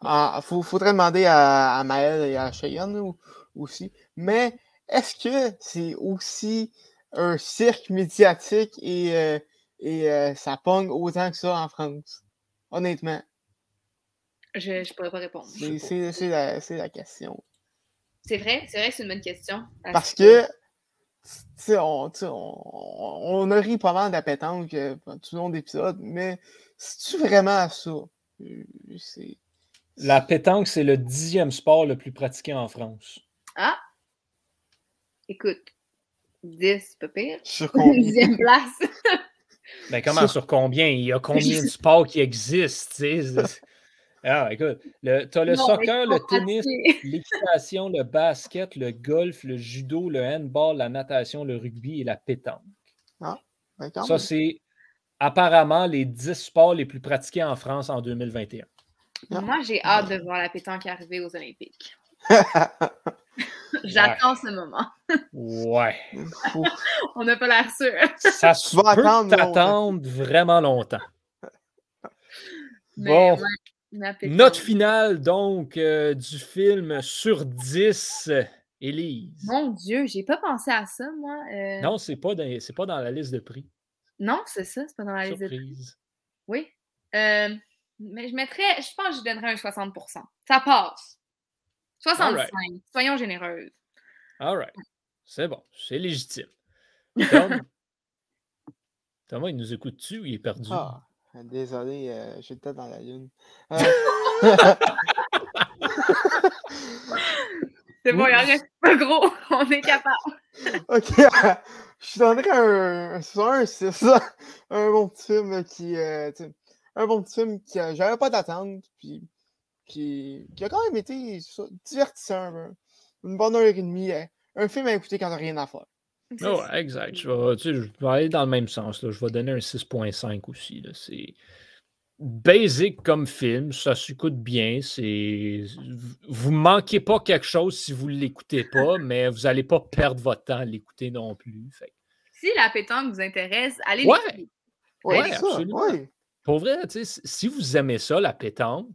Ah, faut- faudrait demander à, à Maël et à Cheyenne aussi. Mais est-ce que c'est aussi un cirque médiatique et, euh, et euh, ça pogne autant que ça en France? Honnêtement, Je, je pourrais pas répondre. c'est c'est- c'est la, c'est la question. C'est vrai, c'est vrai que c'est une bonne question. Parce que, tu sais, on, on, on a ri pas mal de la pétanque euh, pendant tout le long de l'épisode, mais c'est-tu vraiment ça? Euh, C'est. La pétanque, c'est le dixième sport le plus pratiqué en France. Ah! Écoute, 10, c'est pas pire. Sur combien? Dixième place. Ben, comment Sur- sur combien? Il y a combien de sports qui existent? Ah, écoute, tu as le Non, soccer, le tennis, l'équitation, le basket, le golf, le judo, le handball, la natation, le rugby et la pétanque. Ben, quand Ça, c'est apparemment les 10 sports les plus pratiqués en France en 2021. Ah. Moi, j'ai hâte de voir la pétanque arriver aux Olympiques. J'attends ce moment. Ouais. On n'a pas l'air sûr. Ça se peut attendre t'attendre vraiment longtemps. Mais Bon. ouais. Note finale, donc, euh, du film sur 10, euh, Élise. Mon Dieu, j'ai pas pensé à ça, moi. Euh, Non, c'est pas, dans- pas dans la liste de prix. Non, c'est ça, c'est pas dans la liste de prix. Oui. Euh, mais je mettrais, je pense que je donnerais un 60% Ça passe. 65. Soyons généreuses. All right. C'est bon. C'est légitime. Tom, Thomas, il nous écoute-tu ou il est perdu? Ah, désolé, euh, j'ai le tête dans la lune. Euh, C'est bon, il en reste pas gros. On est capable. Ok, je donnerais un, un 6. Un bon petit film qui. euh, un bon petit film qui. euh, J'avais pas d'attente, puis qui, qui a quand même été ça, divertissant. un- Une bonne heure et demie. euh, Un film à écouter quand t'as rien à faire. Ouais, exact. Je vais, tu sais, je vais aller dans le même sens. là. Je vais donner un 6.5 aussi. là. C'est basic comme film. Ça s'écoute bien. C'est... Vous manquez pas quelque chose si vous ne l'écoutez pas, mais vous n'allez pas perdre votre temps à l'écouter non plus. Fait Si la pétanque vous intéresse, allez Ouais. l'écouter. Ouais, Ouais, absolument. Ouais. pour vrai, si vous aimez ça, la pétanque,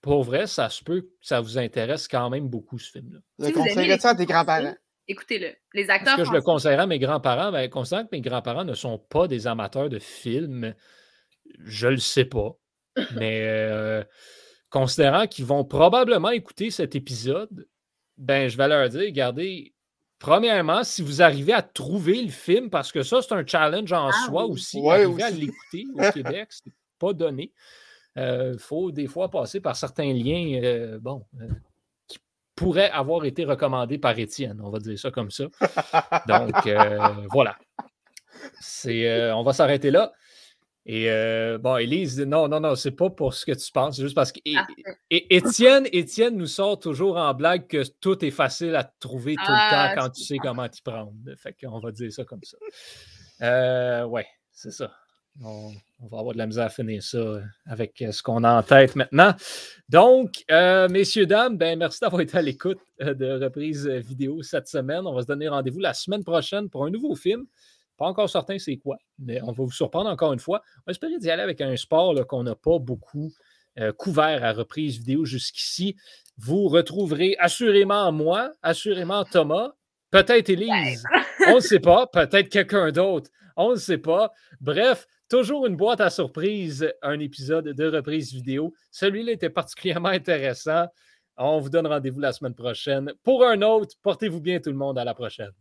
pour vrai, ça se peut que ça vous intéresse quand même beaucoup, ce film-là. Le Si vous aimez conseillerais les ça à tes grands-parents? Écoutez-le. Les Est-ce acteurs que je le conseillerais à mes grands-parents? Ben, considérant que mes grands-parents ne sont pas des amateurs de films, je le sais pas. Mais euh, considérant qu'ils vont probablement écouter cet épisode, ben, je vais leur dire, regardez, premièrement, si vous arrivez à trouver le film, parce que ça, c'est un challenge en Ah soi oui. aussi, Ouais, arriver à l'écouter au Québec, c'est pas donné. Il faut des fois passer par certains liens, euh, bon, euh, qui pourraient avoir été recommandés par Étienne, on va dire ça comme ça. Donc, euh, voilà. C'est, euh, on va s'arrêter là. Et euh, bon, Élise, non, non, non, c'est pas pour ce que tu penses, c'est juste parce que et- Parfait. et- Étienne, Étienne nous sort toujours en blague que tout est facile à trouver tout Ah, le temps quand tu sais comment t'y prendre. Fait qu'on va dire ça comme ça. Euh, ouais, c'est ça. On, on va avoir de la misère à finir ça euh, avec euh, ce qu'on a en tête maintenant. Donc, euh, messieurs, dames, ben, merci d'avoir été à l'écoute de reprise vidéo cette semaine. On va se donner rendez-vous la semaine prochaine pour un nouveau film. Pas encore certain c'est quoi, mais on va vous surprendre encore une fois. On va espérer d'y aller avec un sport qu'on n'a pas beaucoup couvert à reprise vidéo jusqu'ici. Vous retrouverez assurément moi, assurément Thomas, peut-être Élise, on ne sait pas, peut-être quelqu'un d'autre, on ne sait pas. Bref, toujours une boîte à surprise, un épisode de reprise vidéo. Celui-là était particulièrement intéressant. On vous donne rendez-vous la semaine prochaine pour un autre. Portez-vous bien tout le monde, à la prochaine.